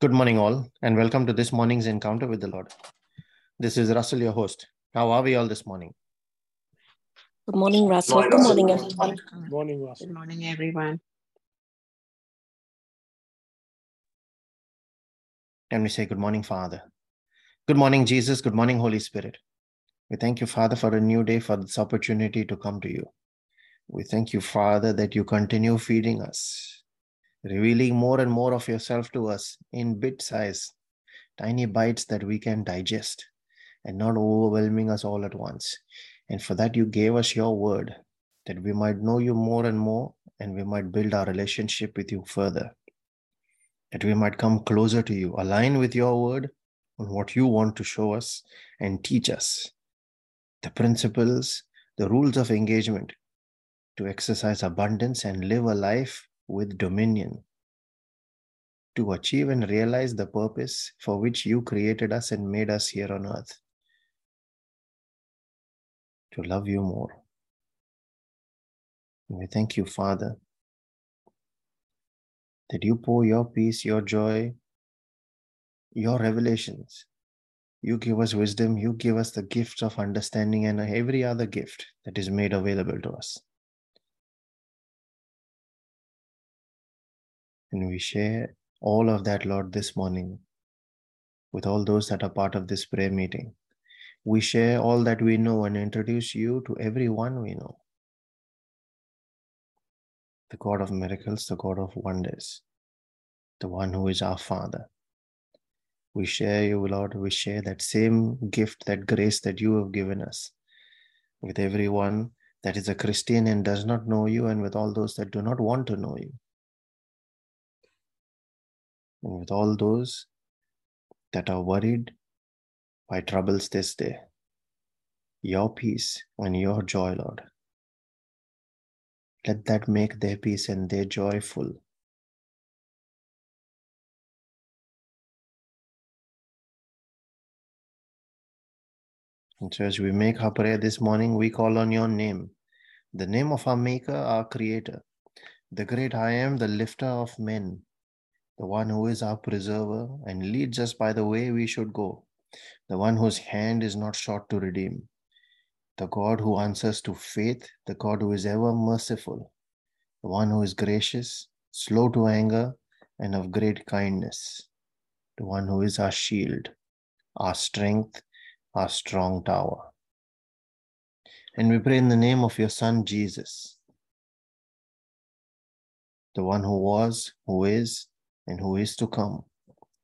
Good morning, all, and welcome to this morning's encounter with the Lord. This is Russell, your host. How are we all this morning? Good morning, Russell. Morning, Good Russell. morning, everyone. Morning, Russell. Good morning, everyone. And we say, Good morning, Father. Good morning, Jesus. Good morning, Holy Spirit. We thank you, Father, for a new day, for this opportunity to come to you. We thank you, Father, that you continue feeding us, revealing more and more of yourself to us in bit size, tiny bites that we can digest and not overwhelming us all at once. And for that, you gave us your word that we might know you more and more and we might build our relationship with you further, that we might come closer to you, align with your word on what you want to show us and teach us the principles, the rules of engagement to exercise abundance and live a life with dominion, to achieve and realize the purpose for which you created us and made us here on earth, to love you more. We thank you, Father, that you pour your peace, your joy, your revelations. You give us wisdom, you give us the gift of understanding and every other gift that is made available to us. And we share all of that, Lord, this morning with all those that are part of this prayer meeting. We share all that we know and introduce you to everyone we know. The God of miracles, the God of wonders, the one who is our Father. We share you, Lord. We share that same gift, that grace that you have given us with everyone that is a Christian and does not know you, and with all those that do not want to know you. And with all those that are worried by troubles this day, your peace and your joy, Lord. Let that make their peace and their joy full. And so, as we make our prayer this morning, we call on your name, the name of our Maker, our Creator, the great I am, the lifter of men, the one who is our preserver and leads us by the way we should go, the one whose hand is not short to redeem, the God who answers to faith, the God who is ever merciful, the one who is gracious, slow to anger, and of great kindness, the one who is our shield, our strength, our strong tower. And we pray in the name of your Son, Jesus, the one who was, who is, and who is to come,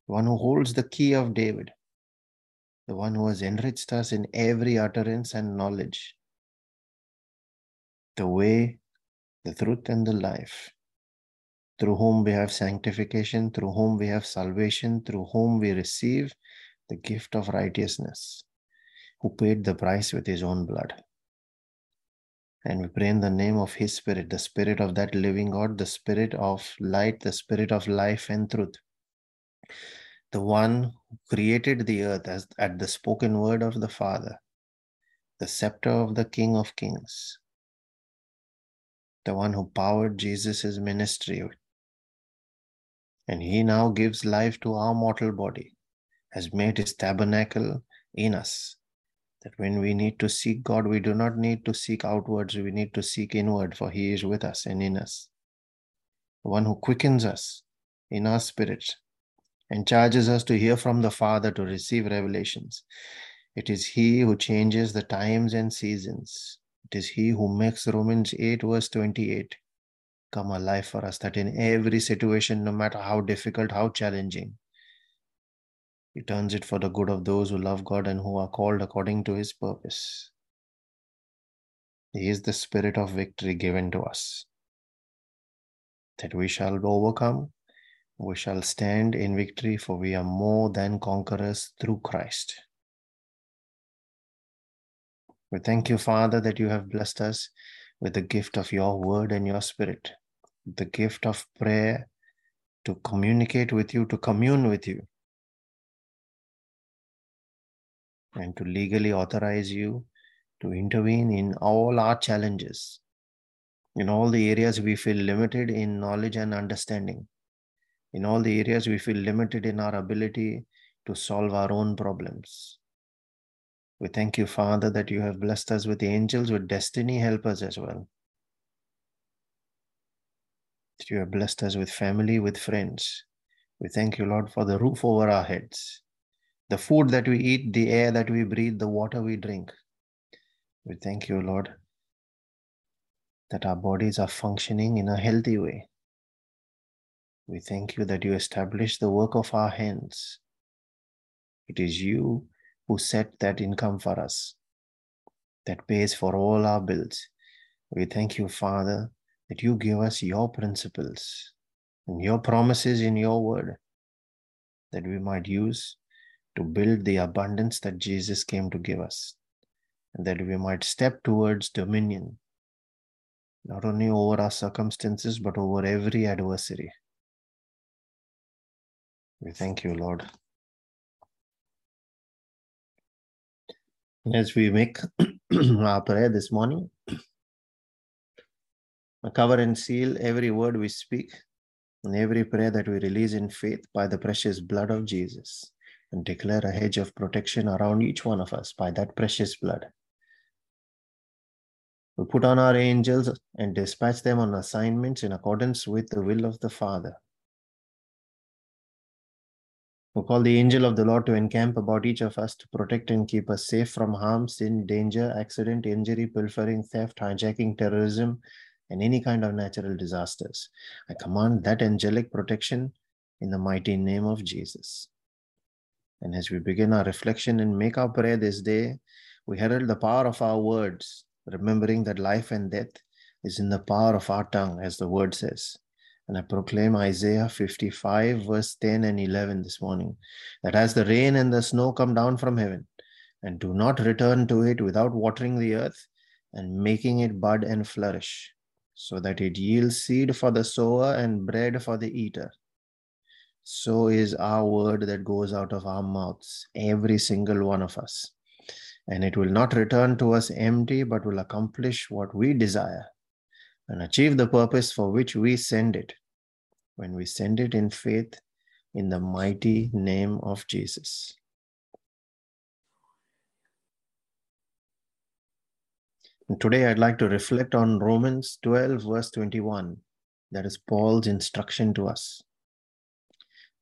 one who holds the key of David, the one who has enriched us in every utterance and knowledge, the way, the truth, and the life, through whom we have sanctification, through whom we have salvation, through whom we receive the gift of righteousness, who paid the price with his own blood. And we pray in the name of His Spirit, the Spirit of that living God, the Spirit of light, the Spirit of life and truth, the one who created the earth as at the spoken word of the Father, the scepter of the King of Kings, the one who powered Jesus' ministry. And He now gives life to our mortal body, has made His tabernacle in us that when we need to seek God, we do not need to seek outwards, we need to seek inward, for He is with us and in us. The one who quickens us in our spirit and charges us to hear from the Father to receive revelations. It is He who changes the times and seasons. It is He who makes Romans 8, verse 28 come alive for us, that in every situation, no matter how difficult, how challenging, he turns it for the good of those who love God and who are called according to his purpose. He is the spirit of victory given to us, that we shall overcome, we shall stand in victory, for we are more than conquerors through Christ. We thank you, Father, that you have blessed us with the gift of your word and your spirit, the gift of prayer to communicate with you, to commune with you and to legally authorize you to intervene in all our challenges, In all the areas we feel limited in knowledge and understanding. In all the areas we feel limited in our ability to solve our own problems. We thank you, Father, that you have blessed us with angels, with destiny helpers as well. That you have blessed us with family, with friends. We thank you, Lord, for the roof over our heads, the food that we eat, the air that we breathe, the water we drink. We thank you, Lord, that our bodies are functioning in a healthy way. We thank you that you establish the work of our hands. It is you who set that income for us, that pays for all our bills. We thank you, Father, that you give us your principles and your promises in your word that we might use to build the abundance that Jesus came to give us, and that we might step towards dominion, not only over our circumstances, but over every adversary. We thank you, Lord. As we make our prayer this morning, cover and seal every word we speak and every prayer that we release in faith by the precious blood of Jesus and declare a hedge of protection around each one of us by that precious blood. We put on our angels and dispatch them on assignments in accordance with the will of the Father. We call the angel of the Lord to encamp about each of us to protect and keep us safe from harm, sin, danger, accident, injury, pilfering, theft, hijacking, terrorism, and any kind of natural disasters. I command that angelic protection in the mighty name of Jesus. And as we begin our reflection and make our prayer this day, we herald the power of our words, remembering that life and death is in the power of our tongue, as the word says. And I proclaim Isaiah 55, verse 10 and 11 this morning that as the rain and the snow come down from heaven and do not return to it without watering the earth and making it bud and flourish, so that it yields seed for the sower and bread for the eater. So is our word that goes out of our mouths, every single one of us. And it will not return to us empty, but will accomplish what we desire and achieve the purpose for which we send it when we send it in faith in the mighty name of Jesus. And today I'd like to reflect on Romans 12, verse 21. That is Paul's instruction to us.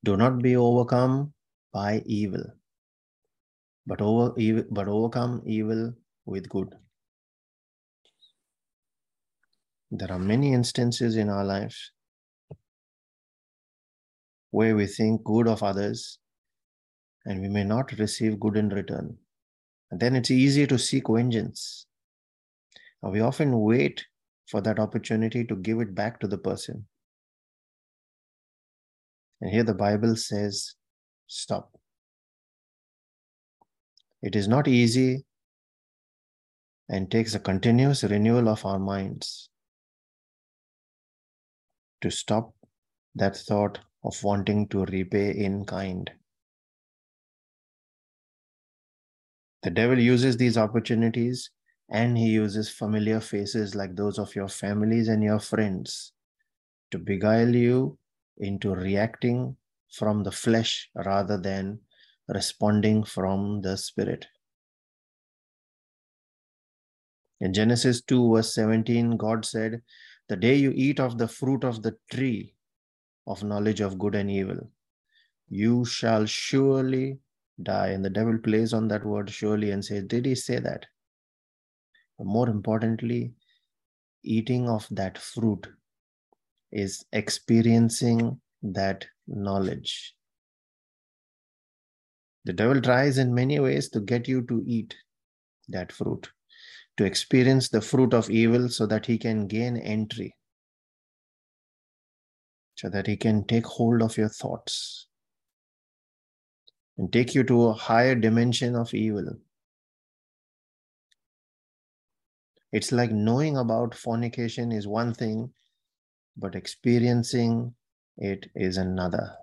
Do not be overcome by evil, but, over, but overcome evil with good. There are many instances in our lives where we think good of others and we may not receive good in return. And then it's easy to seek vengeance. And we often wait for that opportunity to give it back to the person. And here the Bible says, stop. It is not easy and takes a continuous renewal of our minds to stop that thought of wanting to repay in kind. The devil uses these opportunities and he uses familiar faces like those of your families and your friends to beguile you into reacting from the flesh rather than responding from the spirit. In Genesis 2, verse 17, God said, The day you eat of the fruit of the tree of knowledge of good and evil, you shall surely die. And the devil plays on that word surely and says, Did he say that? But more importantly, eating of that fruit is experiencing that knowledge. The devil tries in many ways to get you to eat that fruit, to experience the fruit of evil so that he can gain entry so that He can take hold of your thoughts and take you to a higher dimension of evil. It's like knowing about fornication is one thing, but experiencing it is another.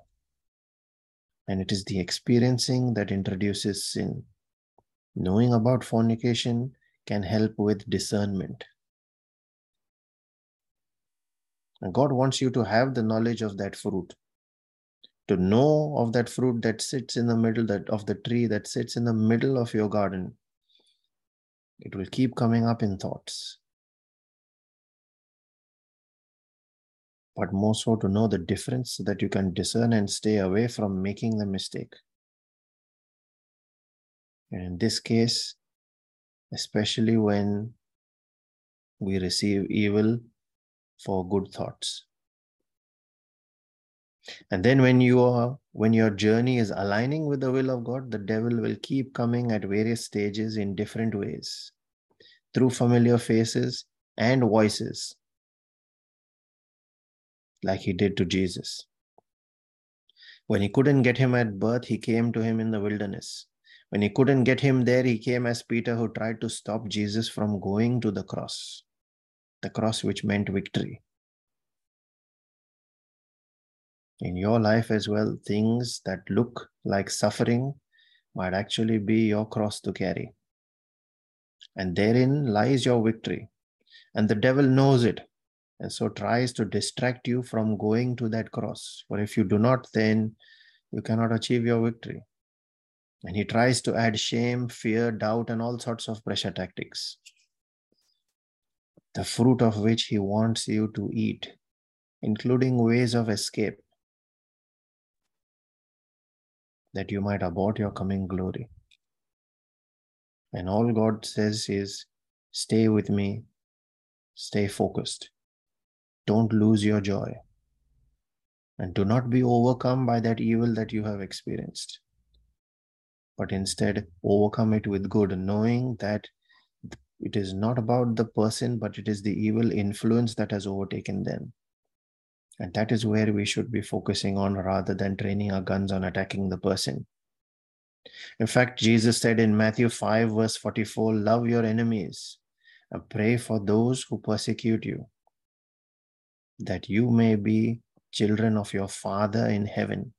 And it is the experiencing that introduces sin. Knowing about fornication can help with discernment. And God wants you to have the knowledge of that fruit, to know of that fruit that sits in the middle that of the tree that sits in the middle of your garden. It will keep coming up in thoughts. But more so to know the difference so that you can discern and stay away from making the mistake. And in this case, especially when we receive evil for good thoughts. And then when you are when your journey is aligning with the will of God, the devil will keep coming at various stages in different ways through familiar faces and voices, like he did to Jesus. When he couldn't get him at birth, he came to him in the wilderness. When he couldn't get him there, he came as Peter, who tried to stop Jesus from going to the cross, the cross which meant victory. In your life as well, things that look like suffering might actually be your cross to carry. And therein lies your victory. And the devil knows it and so tries to distract you from going to that cross. For if you do not, then you cannot achieve your victory. And he tries to add shame, fear, doubt, and all sorts of pressure tactics. The fruit of which he wants you to eat, including ways of escape, that you might abort your coming glory. And all God says is, stay with me, stay focused, don't lose your joy, and do not be overcome by that evil that you have experienced but instead overcome it with good, knowing that it is not about the person, but it is the evil influence that has overtaken them. And that is where we should be focusing on rather than training our guns on attacking the person. In fact, Jesus said in Matthew 5, verse 44, Love your enemies and pray for those who persecute you, that you may be children of your Father in heaven.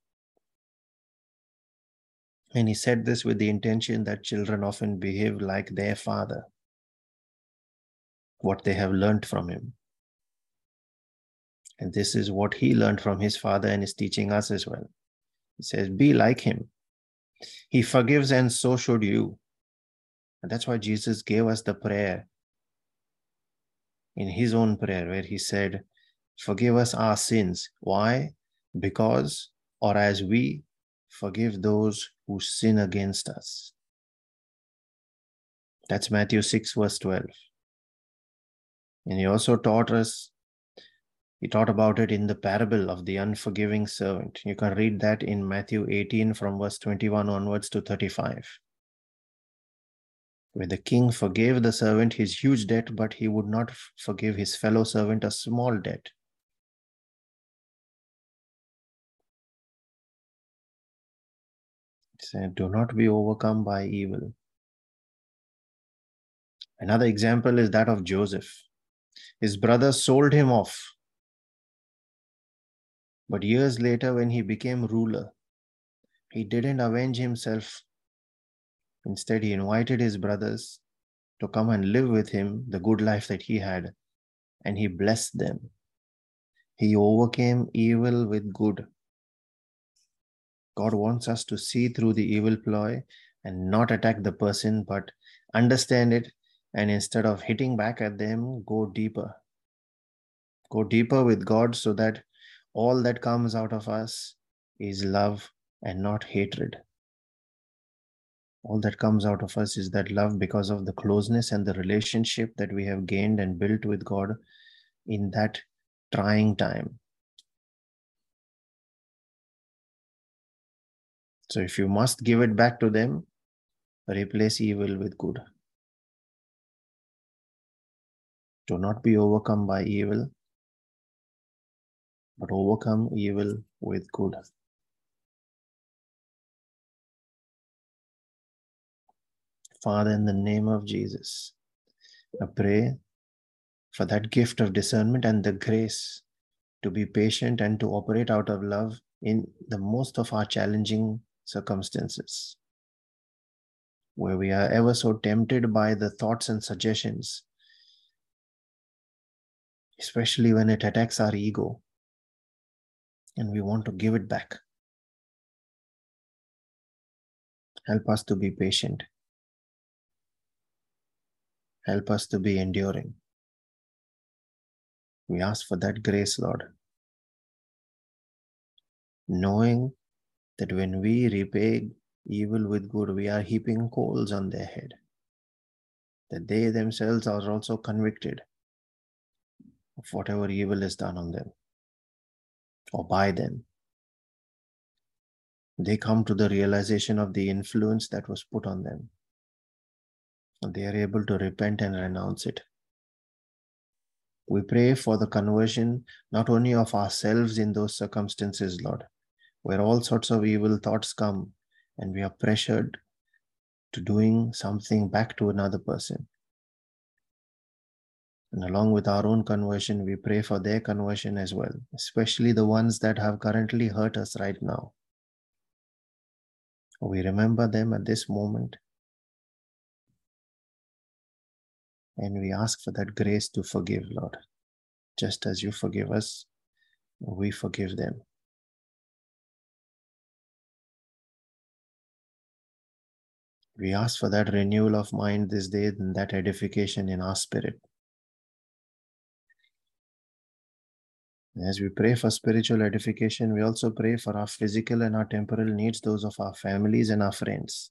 And he said this with the intention that children often behave like their father, what they have learned from him. And this is what he learned from his father and is teaching us as well. He says, Be like him. He forgives, and so should you. And that's why Jesus gave us the prayer in his own prayer, where he said, Forgive us our sins. Why? Because, or as we forgive those who sin against us. That's Matthew 6, verse 12. And he also taught us, he taught about it in the parable of the unforgiving servant. You can read that in Matthew 18 from verse 21 onwards to 35. Where the king forgave the servant his huge debt, but he would not forgive his fellow servant a small debt. Said, Do not be overcome by evil. Another example is that of Joseph. His brothers sold him off. But years later, when he became ruler, he didn't avenge himself. Instead, he invited his brothers to come and live with him the good life that he had, and he blessed them. He overcame evil with good God wants us to see through the evil ploy and not attack the person, but understand it. And instead of hitting back at them, go deeper. Go deeper with God so that all that comes out of us is love and not hatred. All that comes out of us is that love because of the closeness and the relationship that we have gained and built with God in that trying time. So if you must give it back to them, replace evil with good. Do not be overcome by evil, but overcome evil with good. Father, in the name of Jesus, I pray for that gift of discernment and the grace to be patient and to operate out of love in the most of our challenging circumstances, where we are ever so tempted by the thoughts and suggestions, especially when it attacks our ego and we want to give it back. Help us to be patient. Help us to be enduring. We ask for that grace, Lord. Knowing that when we repay evil with good, we are heaping coals on their head. That they themselves are also convicted of whatever evil is done on them or by them. They come to the realization of the influence that was put on them. And they are able to repent and renounce it. We pray for the conversion not only of ourselves in those circumstances, Lord, where all sorts of evil thoughts come and we are pressured to doing something back to another person. And along with our own conversion, we pray for their conversion as well, especially the ones that have currently hurt us right now. We remember them at this moment. And we ask for that grace to forgive, Lord. Just as you forgive us, we forgive them. We ask for that renewal of mind this day and that edification in our spirit. As we pray for spiritual edification, we also pray for our physical and our temporal needs, those of our families and our friends,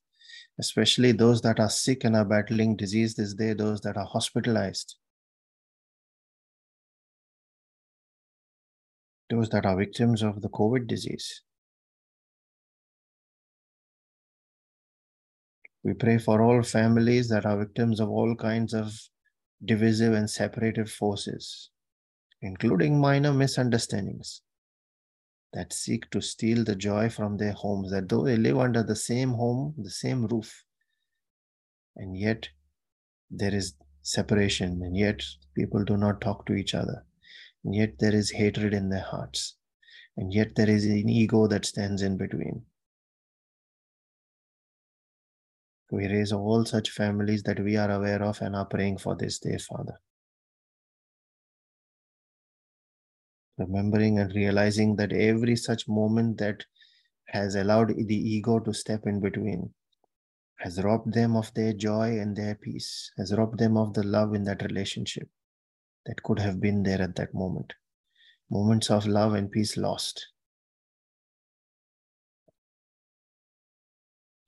especially those that are sick and are battling disease this day, those that are hospitalized, those that are victims of the COVID disease. We pray for all families that are victims of all kinds of divisive and separative forces, including minor misunderstandings that seek to steal the joy from their homes, that though they live under the same home, the same roof, and yet there is separation, and yet people do not talk to each other, and yet there is hatred in their hearts, and yet there is an ego that stands in between. We raise all such families that we are aware of and are praying for this day, Father. Remembering and realizing that every such moment that has allowed the ego to step in between has robbed them of their joy and their peace, has robbed them of the love in that relationship that could have been there at that moment. Moments of love and peace lost.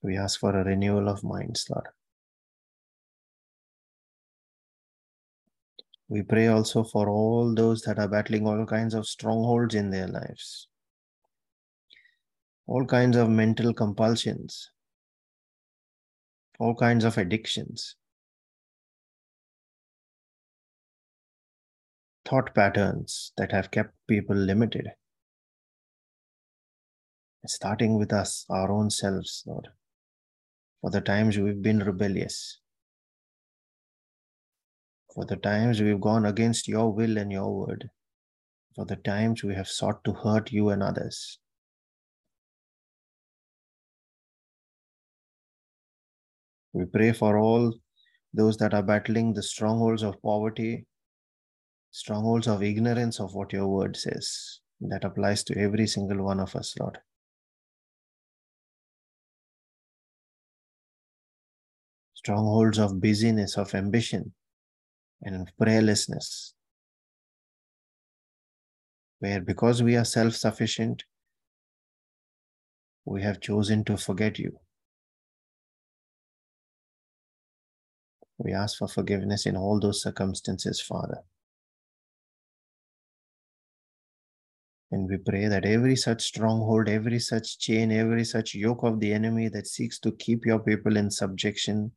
We ask for a renewal of minds, Lord. We pray also for all those that are battling all kinds of strongholds in their lives, all kinds of mental compulsions, all kinds of addictions, thought patterns that have kept people limited. Starting with us, our own selves, Lord for the times we've been rebellious, for the times we've gone against your will and your word, for the times we have sought to hurt you and others. We pray for all those that are battling the strongholds of poverty, strongholds of ignorance of what your word says. That applies to every single one of us, Lord. Strongholds of busyness, of ambition, and prayerlessness. Where because we are self sufficient, we have chosen to forget you. We ask for forgiveness in all those circumstances, Father. And we pray that every such stronghold, every such chain, every such yoke of the enemy that seeks to keep your people in subjection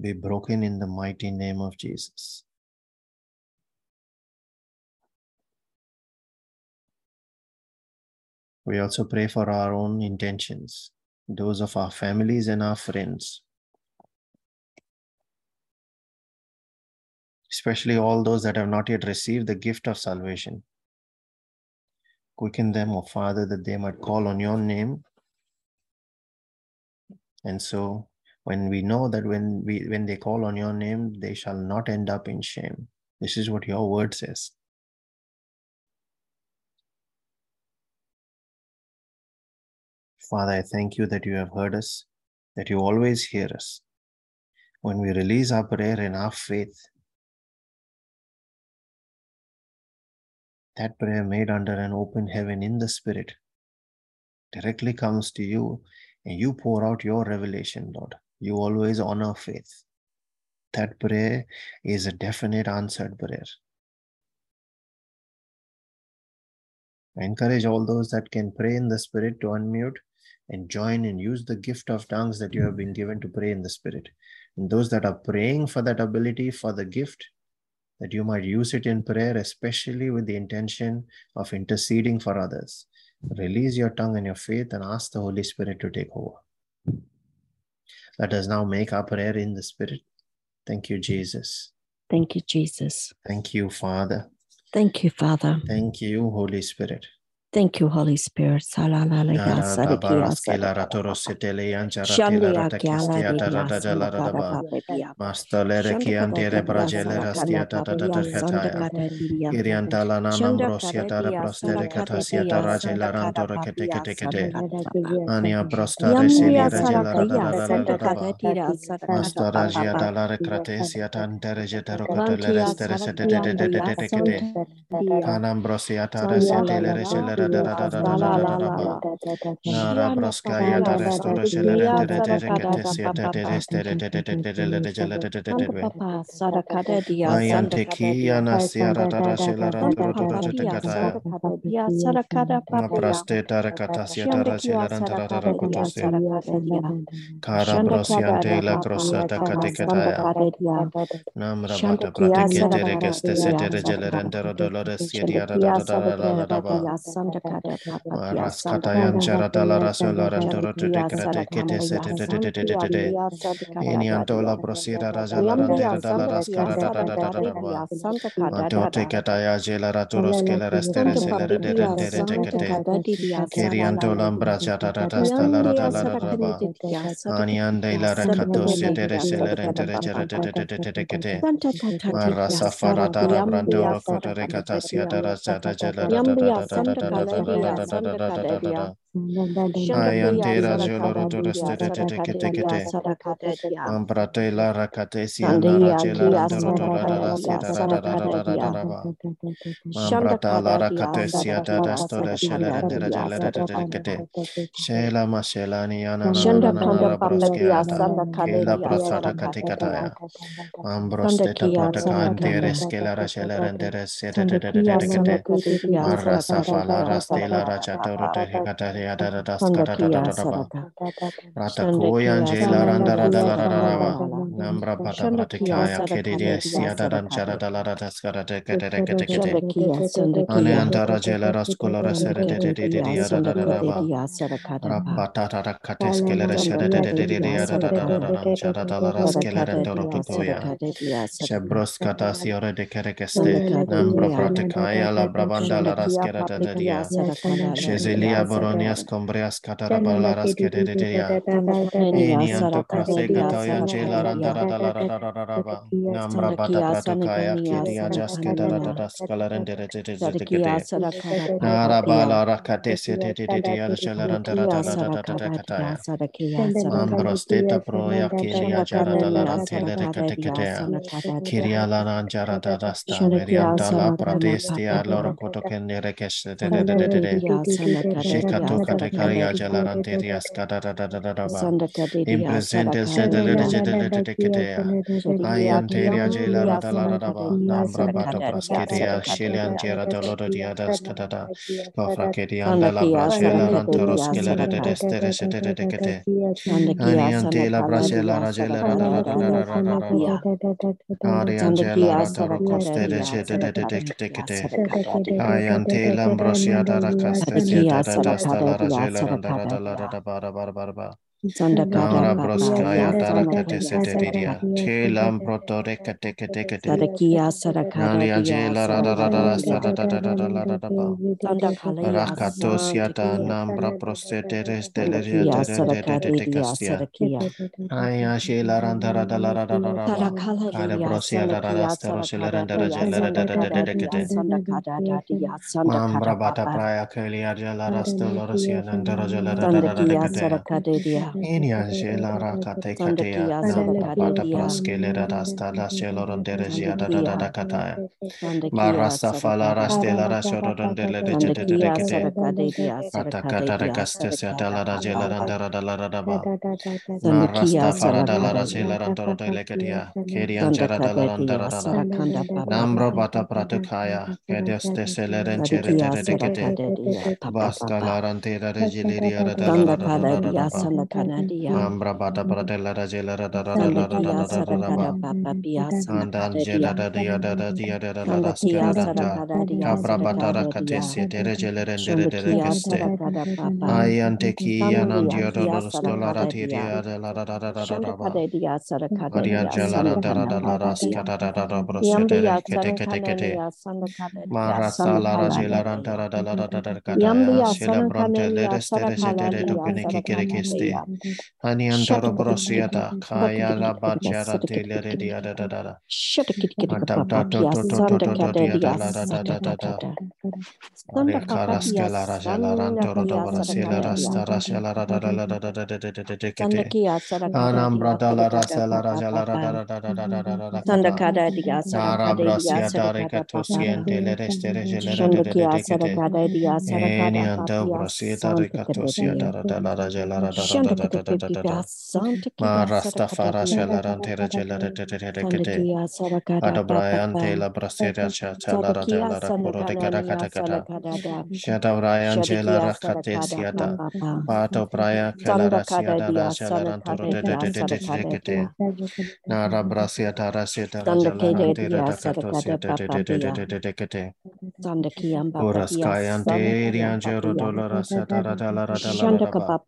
be broken in the mighty name of Jesus. We also pray for our own intentions, those of our families and our friends, especially all those that have not yet received the gift of salvation. Quicken them, O oh Father, that they might call on your name and so when we know that when we when they call on your name they shall not end up in shame. This is what your word says. Father i thank you that you have heard us that you always hear us. When we release our prayer and our faith that prayer made under an open heaven in the spirit directly comes to you and you pour out your revelation lord. You always honor faith. That prayer is a definite answered prayer. I encourage all those that can pray in the Spirit to unmute and join and use the gift of tongues that you have been given to pray in the Spirit. And those that are praying for that ability, for the gift, that you might use it in prayer, especially with the intention of interceding for others. Release your tongue and your faith and ask the Holy Spirit to take over. Let us now make our prayer in the Spirit. Thank you, Jesus. Thank you, Jesus. Thank you, Father. Thank you, Father. Thank you, Holy Spirit. Thank you, Holy Spirit. Salalaya sarikia Shandia kiala diria sanda kada papedia. Mastolere kiantere prajelera stiata tatatataya. Iriantala nanambrosia tara prostere katasia tarajela rantore kete kete kete. Ania prostare Yamria selira jela sarakaya sanda radadadadadaba. kadetira sarakada Mastarajia papa. dalare kratesia tantere jetero Mantia kotoleres tere sete de de de de de de kete. sarakia Kanambrosia tara setelere shelere dadadadadadadaba. Nara broskaya da tere kete sia tere restere de de de de de de de jele de de de de de. Papa sarakada dia sanda Ayante kia na siara dara shelere antoro doro jete Papadia kataya. sarakada dia sarakada Na papaya. praste tare katasia tara Shandakia shelere antara dara sarakada dia kotosia. sarakada dia. Kara brosiante la brosata katikataya. Sandakadia. Namra bata Shandakia pratikete regeste sarakada setere jelere antara dolores yedi ada da Shandakia da da da da da da Raskatayan Charatala Rasola Rantoro da da Yambia da da da Santa da da da Ay antera joloro doreste te te te te te te. La rakate si andara jela randoro dora dara si dara dara dara dara dara. Amprata la rakate si adara store shela rendera jela te te te te. Shela ma shela ni ana na na na na braske ata. Kela prasada kate kataya. Ambroste te protaka antere skela ra shela rendera si te te te te te te. Marasa fala rastela ra chatoro te kataya hikataria da da da ba. Jela randa antara jela ba. Shebros kata de la brabanda la Shezelia Sarakada combrias katarabala raskere de de ya. Sandakadia Enianto krasega Sarakadadia toyanje la Sarakadadia randara dala rara raba. Namra bata Sandakia pratukaya Sanagania kidia jaske dara Sanakandaya dara skalarende de de de de Sadakia de Sadakada Nara Papatia kata kari ajala rante rias kata la. Nam ra ba da pras ke de ya. Shele ante ra da lo de ria da sta da da. Ba fra ke de anda la bra shela rante la la la. Lord, we ask for the pardon la Sadakadadia rada bara bara bara ba. Nara Papa, broskaya Papa, darakate Sandakadia, seteridia. Sadakadia, Chelam protore kate kate kate. Sadakia, Sadakada, Nalia Dia, jela rada rada rada Sadakada, rada rada rada rada ba. Sandakalia, Rakato siata Santakia, nambra prosteteres deleria Sandakia, derente de de de Sadakadia, castia. Sadakia, Aya shela randa rada rada rada rada ba. Sadakala, Kare Dia, brosia rada rada Sandakia, stero shela Sadakada, randa rada Dia, jela rada rada Sandakada, de Dia, kete. Sandakada, Dia, Mambra Sandakada, bata Papa, praya kelia jela rasta lorosia nanda rajala rada rada de Sandakia, kete. Sadakadia, Inia jela rakate katea. Sandakia, Nambra bata Sadakadia, praskele rasta la shela randa rajia da da da da Sandakia, kataya. Sandakia, Marasta fala Sadakada, rastela rasho randa de de de de de de Sandakia, kete. Sadakadia, Katakatara Sadakadia, kastesya Sadakada, dalara Papa, jelaranda radalaraba. Sandakia, Marasta faradalara Sadakadia, jelarandoro delekadia. Kerian Sandakadia, jeradalaranda Sarakanda, Nambro Papa, bata pratukaya. Kedes teseleren Sadikia, chereteredekete. Sadakadia, Papa, Baska Papa, larante rejiliria Sandakadadia, radalaradadadadaba. Sandakanadia, Ambra bata pratelara Sandakia, kanadia ambrabata dere keste ayante jela dere keste Antoro brosiata kaya la bachara te le de dia Sadakadikidikidika, da da da da. Shakadikidikidika, Ata da to Pia, to to to to to dia da Sandakadia, la da da da da da. Sadakada, Maria Sandapapatia, Karaskela Rajala Rantoro Sandakia, Dobra Sela Sadakadadia, Rasta Rashela Rada da da da da da da da da da da Sandakia, Sadakadadia, Anambra dala Sadakada, rasela Papa, rajala rada Papa, rada rada rada rada kata. Sandakadadia, Nara Sadakadadia, brasia dare Sadakada, Papa, katosiente le reste regele rede de de Shandakia, de kete. Sadakadadia, Eni Sadakada, anta Papia, brasia dare katosia Santakadia. dara dala rajala rada rada rada rada Shandakadakadida, rada. Ma Santakida, rasta fara Sadakadadia, shela rante regele rede de de de kete. Sandakia, Sadakada, Ado Brian Papa, la brasera cha cha la Sadakia, Marastafara Shelarantera Jela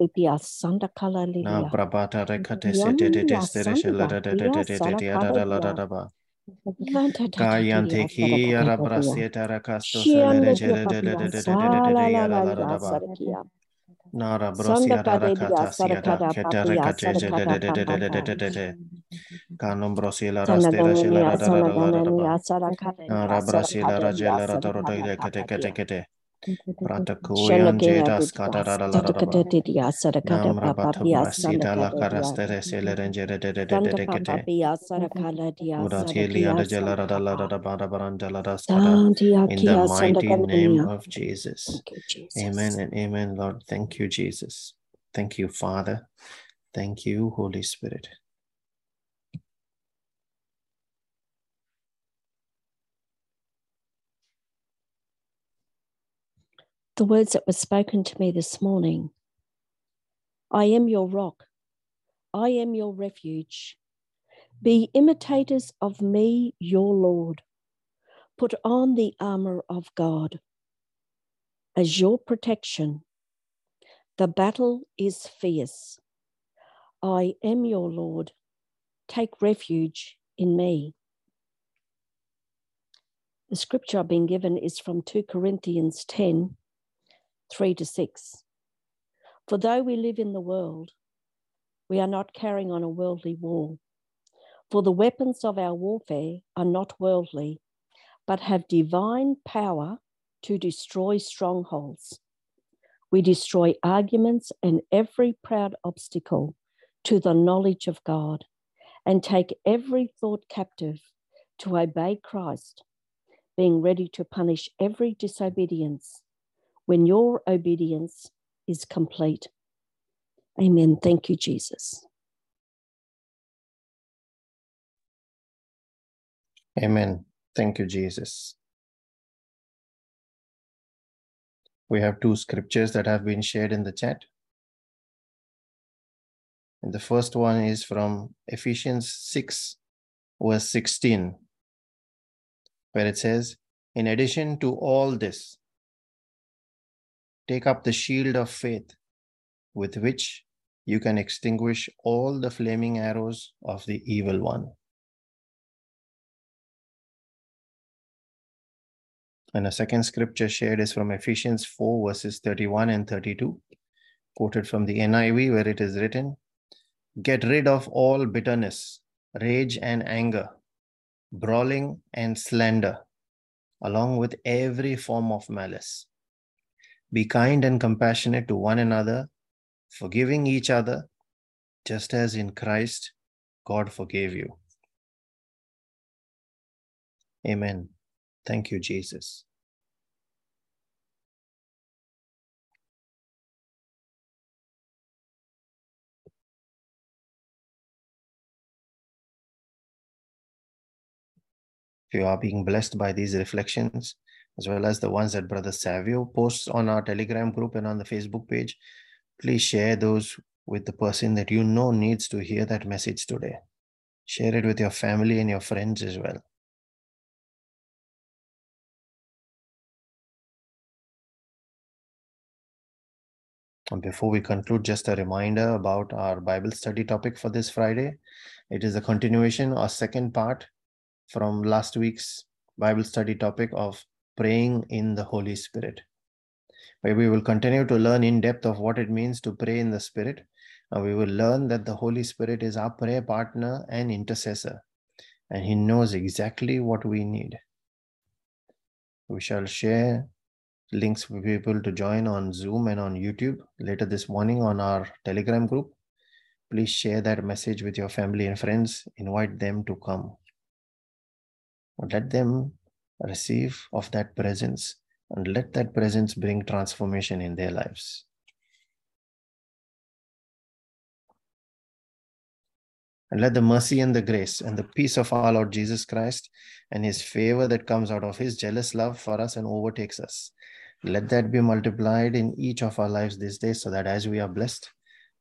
Pia Sandaka. Na brabata rekate se de de de Yambia, stere shela de de de Sandakia, de de de de da da da da ba. Kayante ki ara brasieta rakasto jele de de de de de de de de de ya la la la Salalalia, da ba. Nara brosia da rakata siada Sadakada kete rekate de de de de de de de de de. Kanom brosia la rastera Sanaganania, da da da da da da ba. Sanaganania, Sadakadia, Nara brasia la Sadakadia, rajela da da da Sadakada da kete kete kete. Pratakuyam Jedas In the mighty name of Jesus. Amen and amen, Lord. Thank you, Jesus. Thank you, Father. Thank you, Holy Spirit. The words that were spoken to me this morning I am your rock, I am your refuge. Be imitators of me, your Lord. Put on the armor of God as your protection. The battle is fierce. I am your Lord. Take refuge in me. The scripture I've been given is from 2 Corinthians 10 3 to 6. For though we live in the world, we are not carrying on a worldly war. For the weapons of our warfare are not worldly, but have divine power to destroy strongholds. We destroy arguments and every proud obstacle to the knowledge of God and take every thought captive to obey Christ, being ready to punish every disobedience when your obedience is complete. Amen. Thank you, Jesus. Amen. Thank you, Jesus. We have two scriptures that have been shared in the chat. And the first one is from Ephesians 6, verse 16, where it says, In addition to all this, take up the shield of faith with which you can extinguish all the flaming arrows of the evil one. And a second scripture shared is from Ephesians 4, verses 31 and 32, quoted from the NIV, where it is written Get rid of all bitterness, rage, and anger, brawling and slander, along with every form of malice. Be kind and compassionate to one another, forgiving each other, just as in Christ God forgave you. Amen. Thank you, Jesus. If you are being blessed by these reflections, as well as the ones that Brother Savio posts on our Telegram group and on the Facebook page, please share those with the person that you know needs to hear that message today. Share it with your family and your friends as well. And before we conclude, just a reminder about our Bible study topic for this Friday. It is a continuation or second part from last week's Bible study topic of praying in the Holy Spirit. Where we will continue to learn in depth of what it means to pray in the Spirit. And we will learn that the Holy Spirit is our prayer partner and intercessor, and He knows exactly what we need. We shall share links for people to join on Zoom and on YouTube later this morning on our Telegram group. Please share that message with your family and friends. Invite them to come. Let them receive of that presence and let that presence bring transformation in their lives. And let the mercy and the grace and the peace of our Lord Jesus Christ and his favor that comes out of his jealous love for us and overtakes us let that be multiplied in each of our lives this day, so that as we are blessed,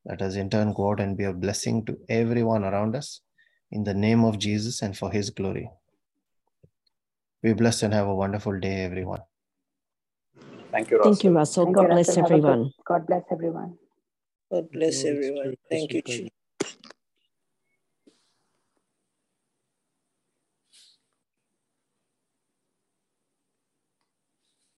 let us in turn go out and be a blessing to everyone around us in the name of Jesus and for his glory. Be blessed and have a wonderful day, everyone. Thank you, Russell. Thank you, Russell. Thank God you, bless Russell. Have a everyone. God bless everyone. God bless everyone. Thank you, bless you, Jesus.